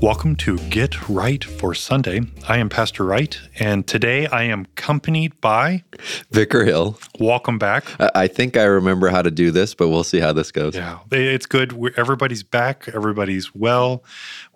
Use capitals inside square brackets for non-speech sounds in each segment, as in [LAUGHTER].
Welcome to Get Right for Sunday. I am Pastor Wright, and today I am accompanied by Vicar Hill. Welcome back. I think I remember how to do this, but we'll see how this goes. Yeah, it's good. Everybody's back. Everybody's well.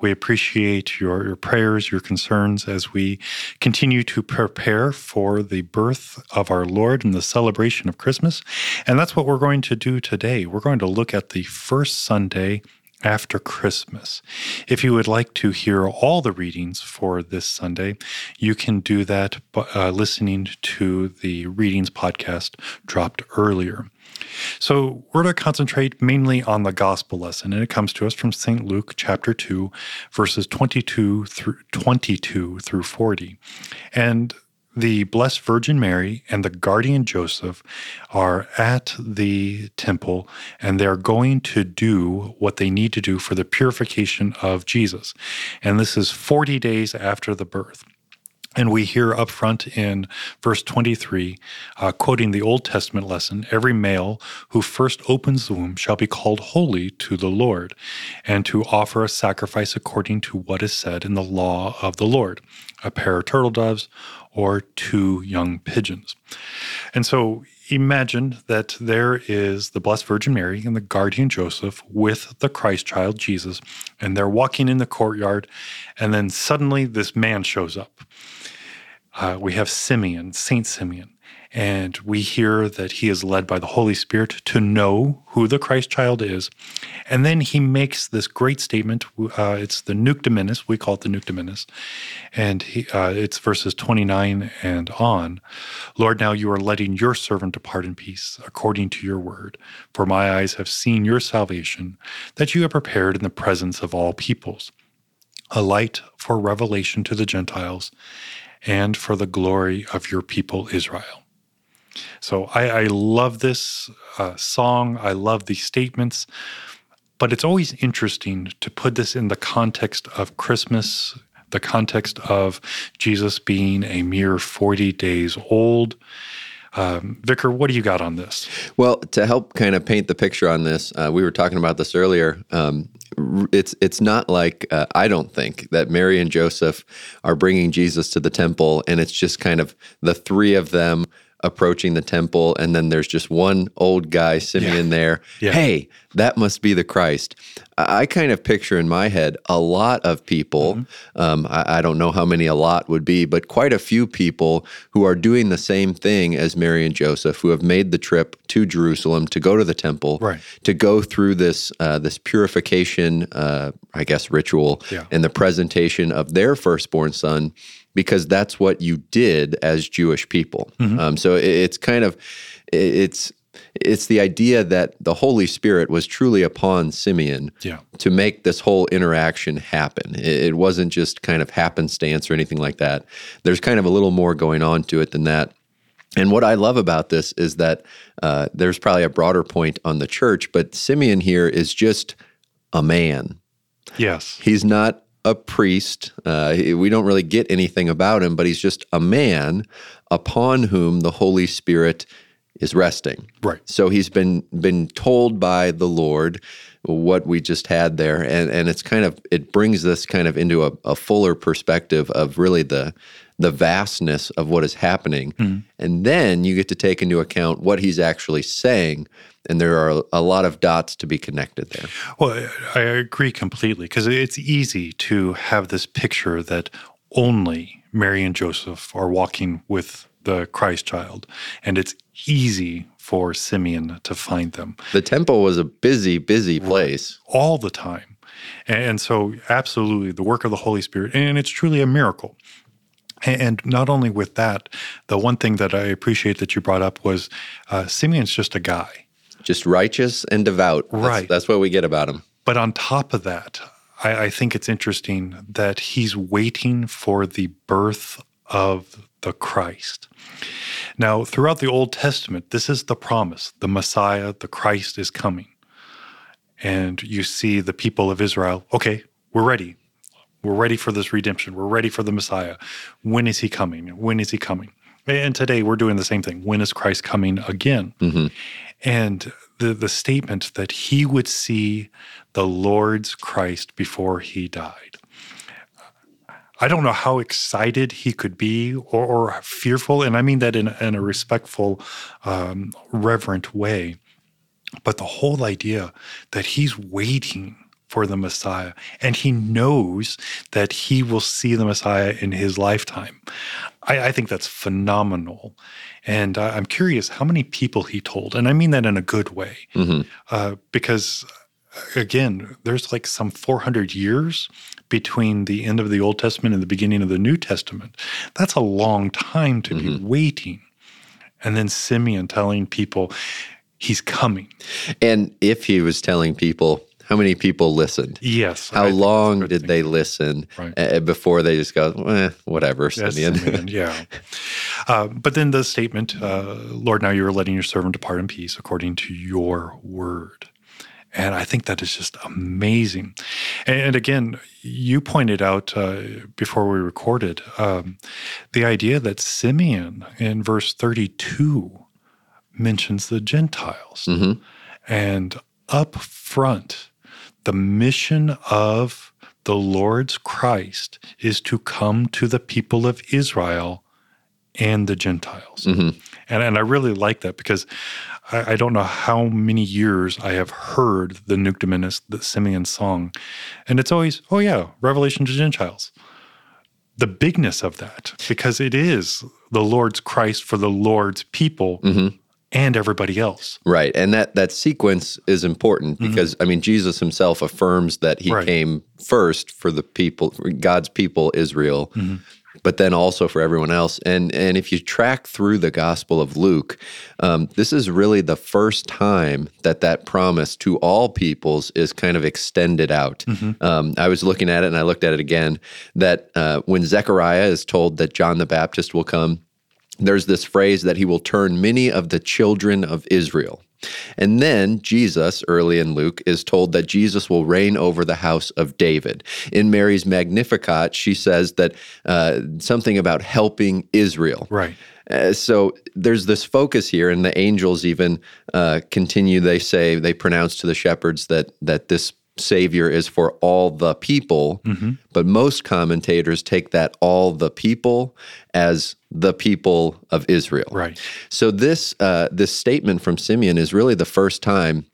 We appreciate your, your prayers, your concerns as we continue to prepare for the birth of our Lord and the celebration of Christmas. And that's what we're going to do today. We're going to look at the first Sunday after Christmas. If you would like to hear all the readings for this Sunday, you can do that uh, listening to the readings podcast dropped earlier. So, we're to concentrate mainly on the gospel lesson, and it comes to us from St. Luke chapter 2, verses 22 through 22 through 40. And the Blessed Virgin Mary and the guardian Joseph are at the temple and they're going to do what they need to do for the purification of Jesus. And this is 40 days after the birth. And we hear up front in verse 23, uh, quoting the Old Testament lesson every male who first opens the womb shall be called holy to the Lord, and to offer a sacrifice according to what is said in the law of the Lord a pair of turtle doves or two young pigeons. And so imagine that there is the Blessed Virgin Mary and the guardian Joseph with the Christ child Jesus, and they're walking in the courtyard, and then suddenly this man shows up. Uh, we have Simeon, Saint Simeon, and we hear that he is led by the Holy Spirit to know who the Christ child is. And then he makes this great statement. Uh, it's the Nunc Dimittis. We call it the Nunc Dimittis. And he, uh, it's verses 29 and on. Lord, now you are letting your servant depart in peace according to your word. For my eyes have seen your salvation, that you have prepared in the presence of all peoples, a light for revelation to the Gentiles and for the glory of your people Israel. So I, I love this uh, song. I love these statements. But it's always interesting to put this in the context of Christmas, the context of Jesus being a mere 40 days old. Um, Vicar, what do you got on this? Well, to help kind of paint the picture on this, uh, we were talking about this earlier. Um, it's it's not like uh, I don't think that Mary and Joseph are bringing Jesus to the temple, and it's just kind of the three of them approaching the temple, and then there's just one old guy, Simeon, yeah. there. Yeah. Hey, that must be the Christ. I kind of picture in my head a lot of people. Mm-hmm. Um, I, I, don't know how many a lot would be, but quite a few people who are doing the same thing as Mary and Joseph, who have made the trip to Jerusalem to go to the temple, right. to go through this uh, this purification, uh, I guess, ritual yeah. and the presentation of their firstborn son because that's what you did as Jewish people. Mm-hmm. Um, so it, it's kind of it's it's the idea that the Holy Spirit was truly upon Simeon yeah. to make this whole interaction happen. It, it wasn't just kind of happenstance or anything like that. There's kind of a little more going on to it than that. And what I love about this is that uh, there's probably a broader point on the church, but Simeon here is just a man. Yes. He's not a priest. Uh, we don't really get anything about him, but he's just a man upon whom the Holy Spirit is resting. Right. So he's been been told by the Lord what we just had there, and and it's kind of it brings this kind of into a, a fuller perspective of really the the vastness of what is happening, mm-hmm. and then you get to take into account what he's actually saying and there are a lot of dots to be connected there. Well, I agree completely because it's easy to have this picture that only Mary and Joseph are walking with the Christ child, and it's easy for Simeon to find them. The temple was a busy, busy place all the time. And so, absolutely, the work of the Holy Spirit, and it's truly a miracle. And not only with that, the one thing that I appreciate that you brought up was uh, Simeon's just a guy. Just righteous and devout. That's, Right. That's what we get about him. But on top of that, I, I think it's interesting that he's waiting for the birth of the Christ. Now, throughout the Old Testament, this is the promise the Messiah, the Christ is coming. And you see the people of Israel, okay, we're ready. We're ready for this redemption. We're ready for the Messiah. When is he coming? When is he coming? And today we're doing the same thing. When is Christ coming again? And the, the statement that he would see the Lord's Christ before he died. I don't know how excited he could be or, or fearful, and I mean that in, in a respectful, um, reverent way. But the whole idea that he's waiting for the Messiah and he knows that he will see the Messiah in his lifetime. I, I think that's phenomenal. And I- I'm curious how many people he told. And I mean that in a good way. Mm-hmm. Uh, because, uh, again, there's like some 400 years between the end of the Old Testament and the beginning of the New Testament. That's a long time to be mm-hmm. waiting. And then Simeon telling people he's coming. And if he was telling people, how many people listened? Yes. How that's long did thing. they listen Right. uh, before they just go, eh, whatever, Yes, Simeon? Simeon, yeah. Uh, but then the statement, uh, Lord, now you are letting your servant depart in peace according to your word. And I think that is just amazing. And, and again, you pointed out uh, before we recorded um, the idea that Simeon in verse 32 mentions the Gentiles. And up front, the mission of the Lord's Christ is to come to the people of Israel and the Gentiles. Mm-hmm. And, and I really like that because I, I don't know how many years I have heard the Nunc Dimittis, the Simeon song. And it's always, oh, yeah, Revelation to Gentiles. The bigness of that, because it is the Lord's Christ for the Lord's people mm-hmm. And everybody else. Right. And that, that sequence is important because, I mean, Jesus himself affirms that he Mm-hmm. Right. came first for the people, for God's people, Israel, Mm-hmm. but then also for everyone else. And, and if you track through the Gospel of Luke, um, this is really the first time that that promise to all peoples is kind of extended out. Mm-hmm. Um, I was looking at it and I looked at it again that uh, when Zechariah is told that John the Baptist will come, there's this phrase that he will turn many of the children of Israel. And then Jesus, early in Luke, is told that Jesus will reign over the house of David. In Mary's Magnificat, she says that uh, something about helping Israel. Right. Uh, so there's this focus here, and the angels even uh, continue. They say they pronounce to the shepherds that that this Savior is for all the people. But most commentators take that all the people as the people of Israel. Right. So this uh, this statement from Simeon is really the first time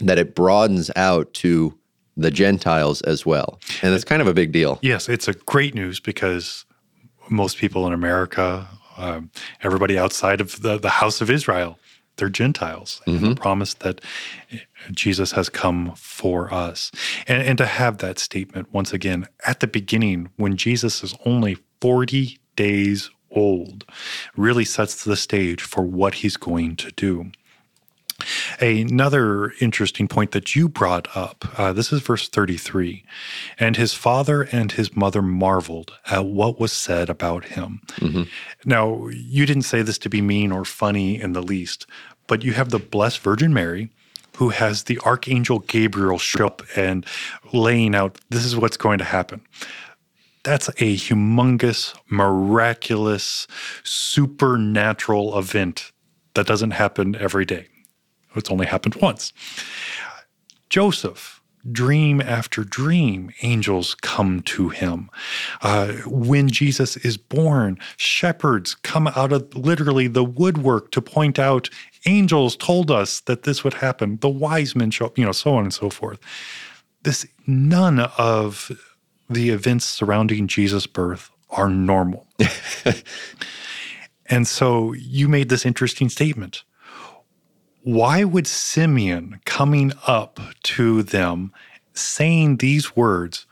that it broadens out to the Gentiles as well, and it's kind of a big deal. Yes, it's a great news because most people in America, um, everybody outside of the, the house of Israel, they're Gentiles. And the mm-hmm. promise that eh, Jesus has come for us. And, and to have that statement once again at the beginning when Jesus is only 40 days old really sets the stage for what he's going to do. Another interesting point that you brought up uh, this is verse 33. And his father and his mother marveled at what was said about him. Mm-hmm. Now, you didn't say this to be mean or funny in the least, but you have the Blessed Virgin Mary who has the Archangel Gabriel show up and laying out this is what's going to happen that's a humongous, miraculous, supernatural event that doesn't happen every day. It's only happened once. Joseph, dream after dream, angels come to him. Uh, when Jesus is born, shepherds come out of literally the woodwork to point out angels told us that this would happen. The wise men show up, you know, so on and so forth. This none of the events surrounding Jesus' birth are normal. [LAUGHS] and so you made this interesting statement. Why would Simeon coming up to them saying these words,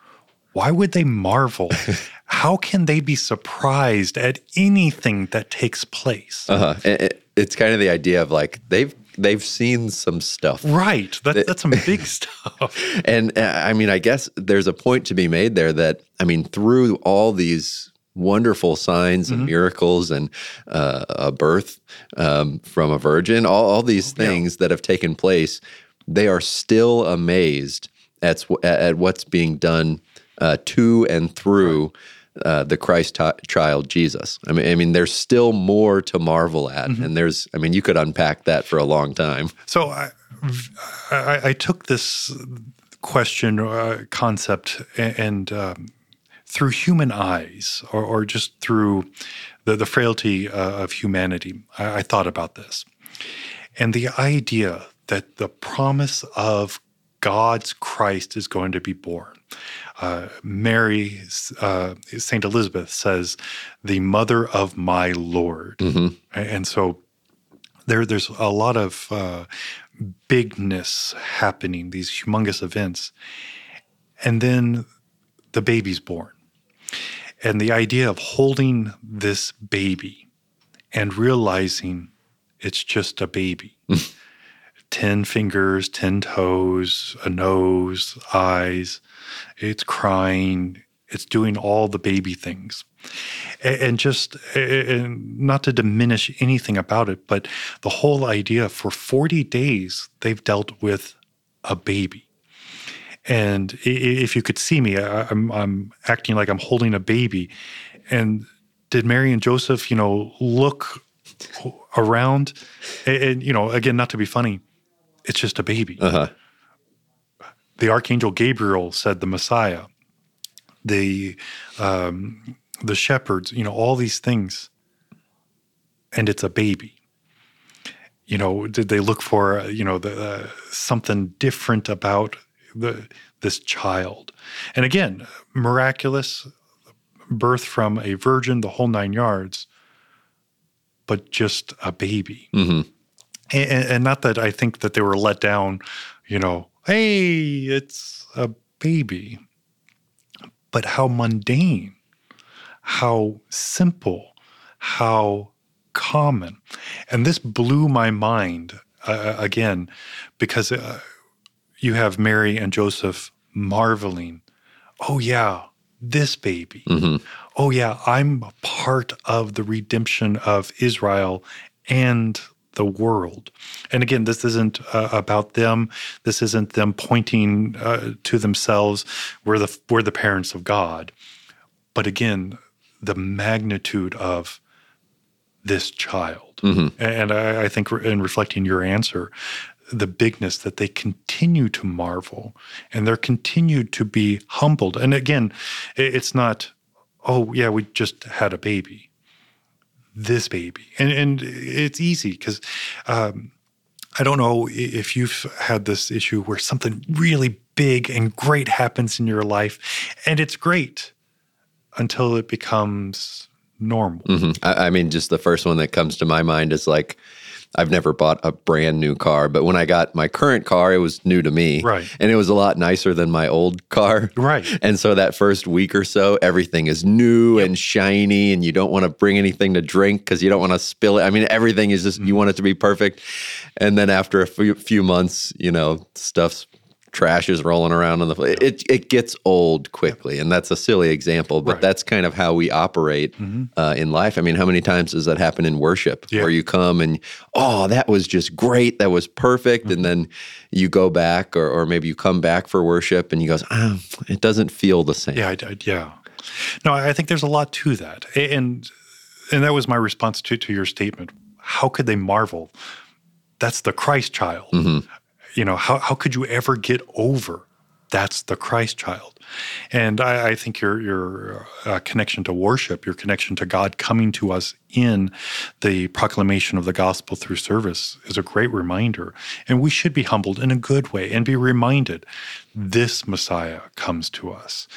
why would they marvel? [LAUGHS] How can they be surprised at anything that takes place? Uh-huh. It- It's kind of the idea of like they've they've seen some stuff. Right. That, that's some [LAUGHS] big stuff. And uh, I mean, I guess there's a point to be made there that, I mean, through all these wonderful signs and miracles and uh, a birth um, from a virgin, all, all these things that have taken place, they are still amazed at, at what's being done uh, to and through uh, the Christ t- child Jesus. I mean, I mean, there's still more to marvel at, and there's, I mean, you could unpack that for a long time. So I, I, I took this question uh, concept and, and um, through human eyes, or, or just through the, the frailty uh, of humanity, I, I thought about this, and the idea that the promise of God's Christ is going to be born. Uh, Mary, uh, Saint Elizabeth says, "The mother of my Lord," and so there, there's a lot of uh, bigness happening. These humongous events, and then the baby's born, and the idea of holding this baby and realizing it's just a baby. [LAUGHS] 10 fingers, 10 toes, a nose, eyes. It's crying. It's doing all the baby things. And just, and not to diminish anything about it, but the whole idea for 40 days, they've dealt with a baby. And if you could see me, I'm, I'm acting like I'm holding a baby. And did Mary and Joseph, you know, look around? And, and, you know, again, not to be funny, it's just a baby. Uh-huh. The archangel Gabriel said the Messiah. The um, the shepherds, you know, all these things, and it's a baby. You know, did they look for you know the uh, something different about the this child? And again, miraculous birth from a virgin, the whole nine yards, but just a baby hmm and, and not that I think that they were let down, you know, hey, it's a baby, but how mundane, how simple, how common. And this blew my mind uh, again because uh, you have Mary and Joseph marveling, oh, yeah, this baby. Oh, yeah, I'm a part of the redemption of Israel and the world. And again, this isn't uh, about them. This isn't them pointing uh, to themselves. We're the we're the parents of God. But again, the magnitude of this child, and I, I think in reflecting your answer, the bigness that they continue to marvel and they're continued to be humbled. And again, it's not, oh yeah, we just had a baby this baby. And and it's easy because um, I don't know if you've had this issue where something really big and great happens in your life, and it's great until it becomes normal. hmm I, I mean, just the first one that comes to my mind is like, I've never bought a brand new car, but when I got my current car, it was new to me. Right. And it was a lot nicer than my old car. Right. And so that first week or so, everything is new and shiny, and you don't want to bring anything to drink because you don't want to spill it. I mean, everything is just, you mm. want it to be perfect. And then after a few, few months, you know, stuff's trash is rolling around on the floor. It, it gets old quickly. And that's a silly example, but Right. that's kind of how we operate uh, in life. I mean, how many times does that happen in worship Yeah. where you come and, oh, that was just great. That was perfect. And then you go back, or, or maybe you come back for worship and you goes, ah, it doesn't feel the same. Yeah, I, I- yeah. No, I think there's a lot to that, and and that was my response to to your statement. How could they marvel? That's the Christ child. You know, how how could you ever get over? That's the Christ child, and I, I think your your uh, connection to worship, your connection to God coming to us in the proclamation of the gospel through service, is a great reminder. And we should be humbled in a good way and be reminded this Messiah comes to us.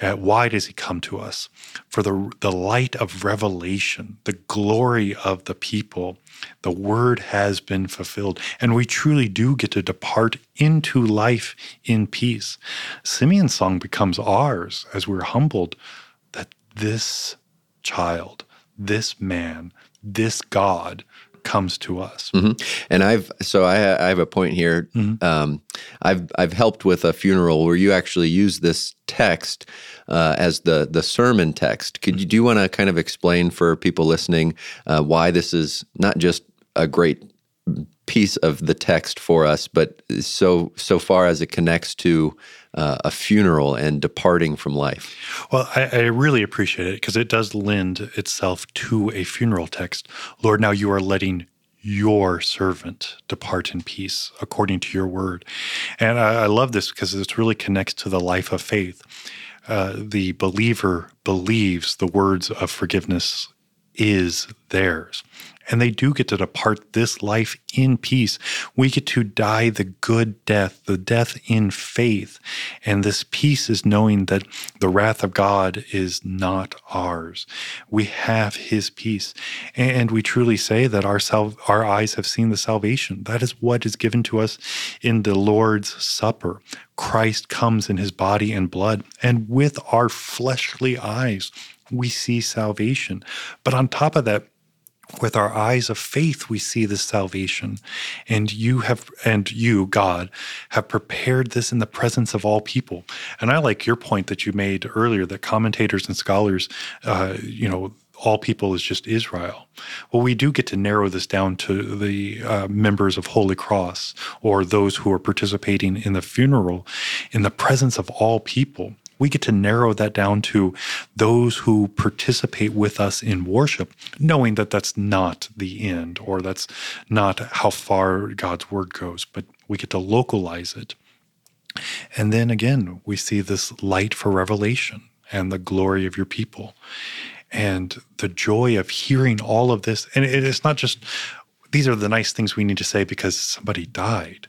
Uh, why does he come to us? For the, the light of revelation, the glory of the people. The word has been fulfilled, and we truly do get to depart into life in peace. Simeon's song becomes ours as we're humbled that this child, this man, this God comes to us. Mm-hmm. And I've so I, I, have a point here. Mm-hmm. Um, I've I've helped with a funeral where you actually use this text uh, as the the sermon text. Could you do you want to kind of explain for people listening uh, why this is not just a great piece of the text for us, but so so far as it connects to uh, a funeral and departing from life. Well, I, I really appreciate it because it does lend itself to a funeral text. Lord, now you are letting your servant depart in peace according to your word. And I, I love this because it really connects to the life of faith. Uh, the believer believes the words of forgiveness is theirs and they do get to depart this life in peace. We get to die the good death, the death in faith. And this peace is knowing that the wrath of God is not ours. We have his peace. And we truly say that our, sal- our eyes have seen the salvation. That is what is given to us in the Lord's Supper. Christ comes in his body and blood, and with our fleshly eyes, we see salvation. But on top of that, with our eyes of faith we see this salvation and you have and you god have prepared this in the presence of all people and i like your point that you made earlier that commentators and scholars uh, you know all people is just Israel. Well, we do get to narrow this down to the uh, members of Holy Cross or those who are participating in the funeral in the presence of all people we get to narrow that down to those who participate with us in worship, knowing that that's not the end or that's not how far God's word goes, but we get to localize it. And then again, we see this light for revelation and the glory of your people and the joy of hearing all of this. And it's not just these are the nice things we need to say because somebody died.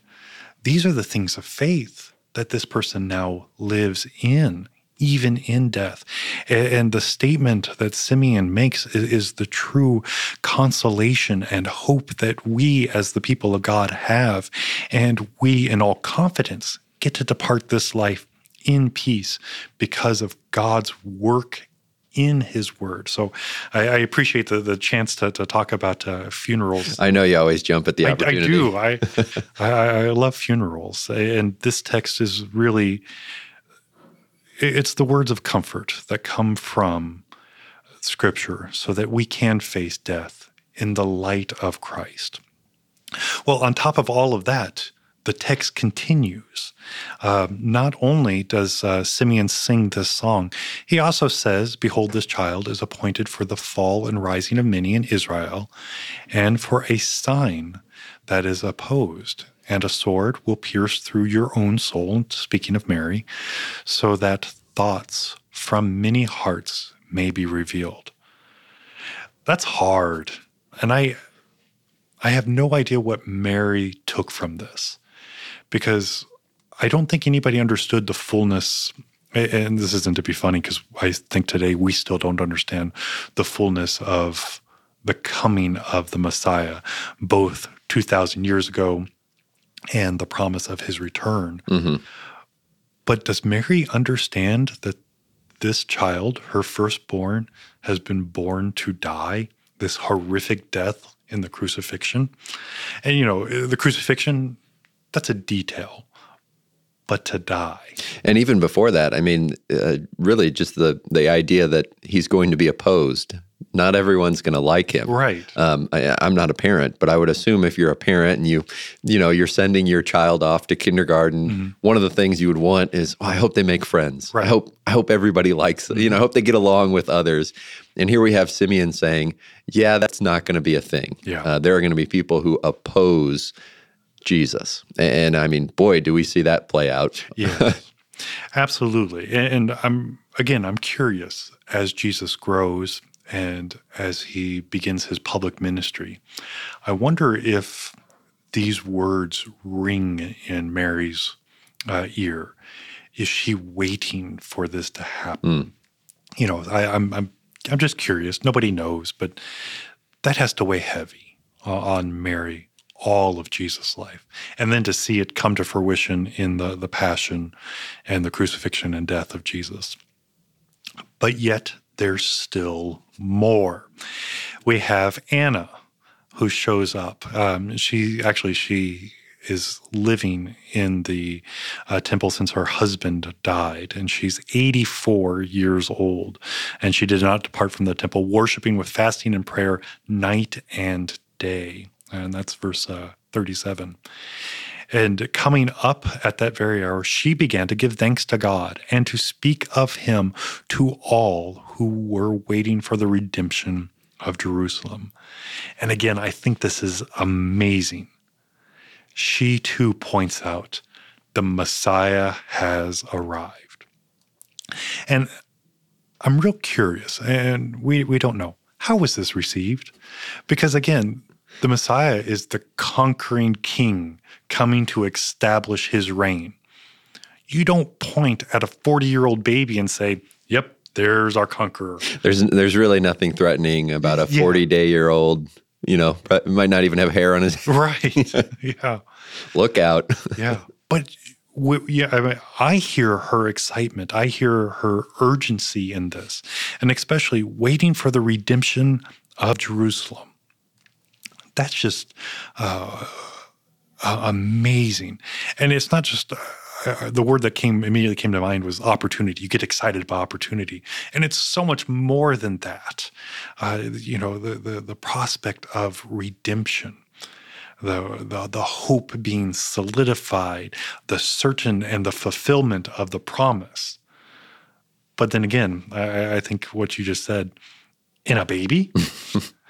These are the things of faith that this person now lives in, even in death. And the statement that Simeon makes is the true consolation and hope that we, as the people of God, have. And we, in all confidence, get to depart this life in peace because of God's work in his word. So I, I appreciate the, the chance to, to talk about uh, funerals. I know you always jump at the I, opportunity. [LAUGHS] I do. I, I, I love funerals. And this text is really, it's the words of comfort that come from scripture so that we can face death in the light of Christ. Well, on top of all of that, the text continues. Uh, not only does uh, Simeon sing this song, he also says, Behold, this child is appointed for the fall and rising of many in Israel, and for a sign that is opposed. And a sword will pierce through your own soul, speaking of Mary, so that thoughts from many hearts may be revealed. That's hard. And I I have no idea what Mary took from this because I don't think anybody understood the fullness. And this isn't to be funny because I think today we still don't understand the fullness of the coming of the Messiah, both 2,000 years ago and the promise of his return. Mm-hmm. But does Mary understand that this child, her firstborn, has been born to die this horrific death in the crucifixion? And, you know, the crucifixion that's a detail but to die. And even before that, I mean, uh, really just the the idea that he's going to be opposed. Not everyone's going to like him. Right. Um, I, am not a parent, but I would assume if you're a parent and you, you know, you're sending your child off to kindergarten, mm-hmm. one of the things you would want is, oh, I hope they make friends. Right. I hope I hope everybody likes. You know, I hope they get along with others. And here we have Simeon saying, yeah, that's not going to be a thing. Yeah. Uh, there are going to be people who oppose Jesus. And I mean, boy, do we see that play out. [LAUGHS] yeah, absolutely. And I'm, again, I'm curious as Jesus grows and as he begins his public ministry, I wonder if these words ring in Mary's uh, ear. Is she waiting for this to happen? Mm. You know, I, I'm, I'm, I'm just curious. Nobody knows, but that has to weigh heavy on Mary all of Jesus' life. And then to see it come to fruition in the, the passion and the crucifixion and death of Jesus. But yet there's still more. We have Anna, who shows up. Um, she actually she is living in the uh, temple since her husband died, and she's 84 years old. And she did not depart from the temple, worshiping with fasting and prayer night and day. And that's verse uh, 37. And coming up at that very hour, she began to give thanks to God and to speak of him to all who were waiting for the redemption of Jerusalem. And again, I think this is amazing. She too points out the Messiah has arrived. And I'm real curious, and we, we don't know. How was this received? Because again, the Messiah is the conquering king coming to establish his reign. You don't point at a 40 year old baby and say, Yep, there's our conqueror. There's there's really nothing threatening about a 40 day year old, you know, might not even have hair on his Right. [LAUGHS] yeah. Look out. yeah. But yeah, I, mean, I hear her excitement. I hear her urgency in this, and especially waiting for the redemption of Jerusalem. That's just uh, amazing. And it's not just uh, uh, the word that came immediately came to mind was opportunity. You get excited by opportunity, and it's so much more than that. Uh, you know, the, the the prospect of redemption. The, the, the hope being solidified, the certain and the fulfillment of the promise. But then again, I, I think what you just said, in a baby, [LAUGHS]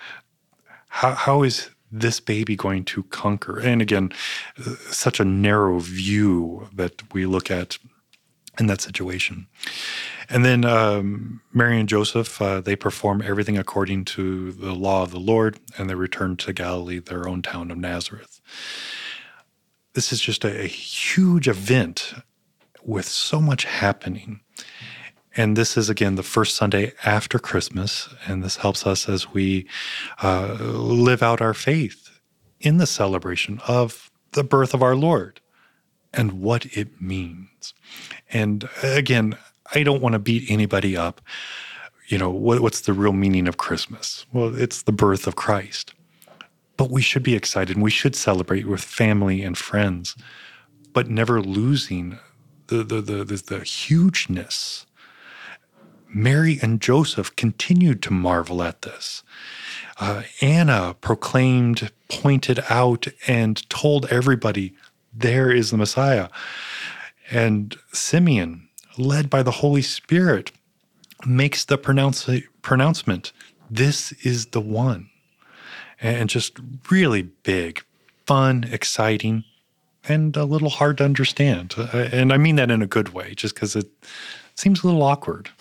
how, how is this baby going to conquer? And again, such a narrow view that we look at in that situation. And then um, Mary and Joseph, uh, they perform everything according to the law of the Lord, and they return to Galilee, their own town of Nazareth. This is just a, a huge event with so much happening. And this is again the first Sunday after Christmas, and this helps us as we uh, live out our faith in the celebration of the birth of our Lord and what it means. And again, I don't want to beat anybody up. You know, what, what's the real meaning of Christmas? Well, it's the birth of Christ. But we should be excited and we should celebrate with family and friends, but never losing the, the, the, the, the hugeness Mary and Joseph continued to marvel at this. Uh, Anna proclaimed, pointed out, and told everybody, There is the Messiah. And Simeon, led by the Holy Spirit, makes the pronounce- pronouncement, This is the one. And just really big, fun, exciting, and a little hard to understand. Uh, and I mean that in a good way, just because it seems a little awkward.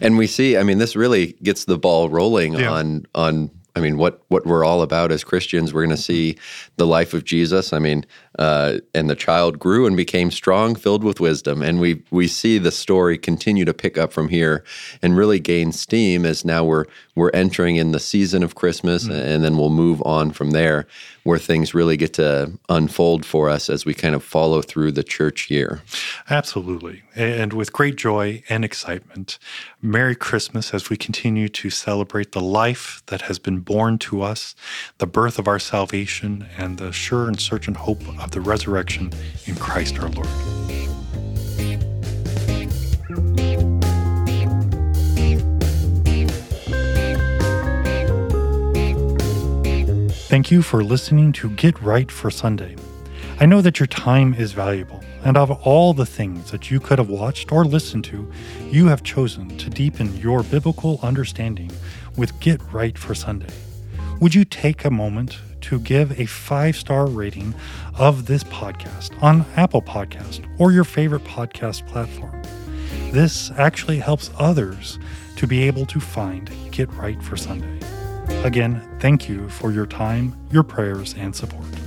And we see, I mean, this really gets the ball rolling yeah. on on I mean, what what we're all about as Christians, we're going to see the life of Jesus. I mean, uh, and the child grew and became strong, filled with wisdom, and we we see the story continue to pick up from here and really gain steam as now we're we're entering in the season of Christmas, mm-hmm. and then we'll move on from there, where things really get to unfold for us as we kind of follow through the church year. Absolutely, and with great joy and excitement, Merry Christmas as we continue to celebrate the life that has been born to us, the birth of our salvation, and the sure and certain hope of the resurrection in Christ our Lord. Thank you for listening to Get Right for Sunday. I know that your time is valuable, and of all the things that you could have watched or listened to, you have chosen to deepen your biblical understanding with Get Right for Sunday. Would you take a moment to give a five star rating of this podcast on Apple Podcast or your favorite podcast platform? This actually helps others to be able to find Get Right for Sunday. Again, thank you for your time, your prayers, and support.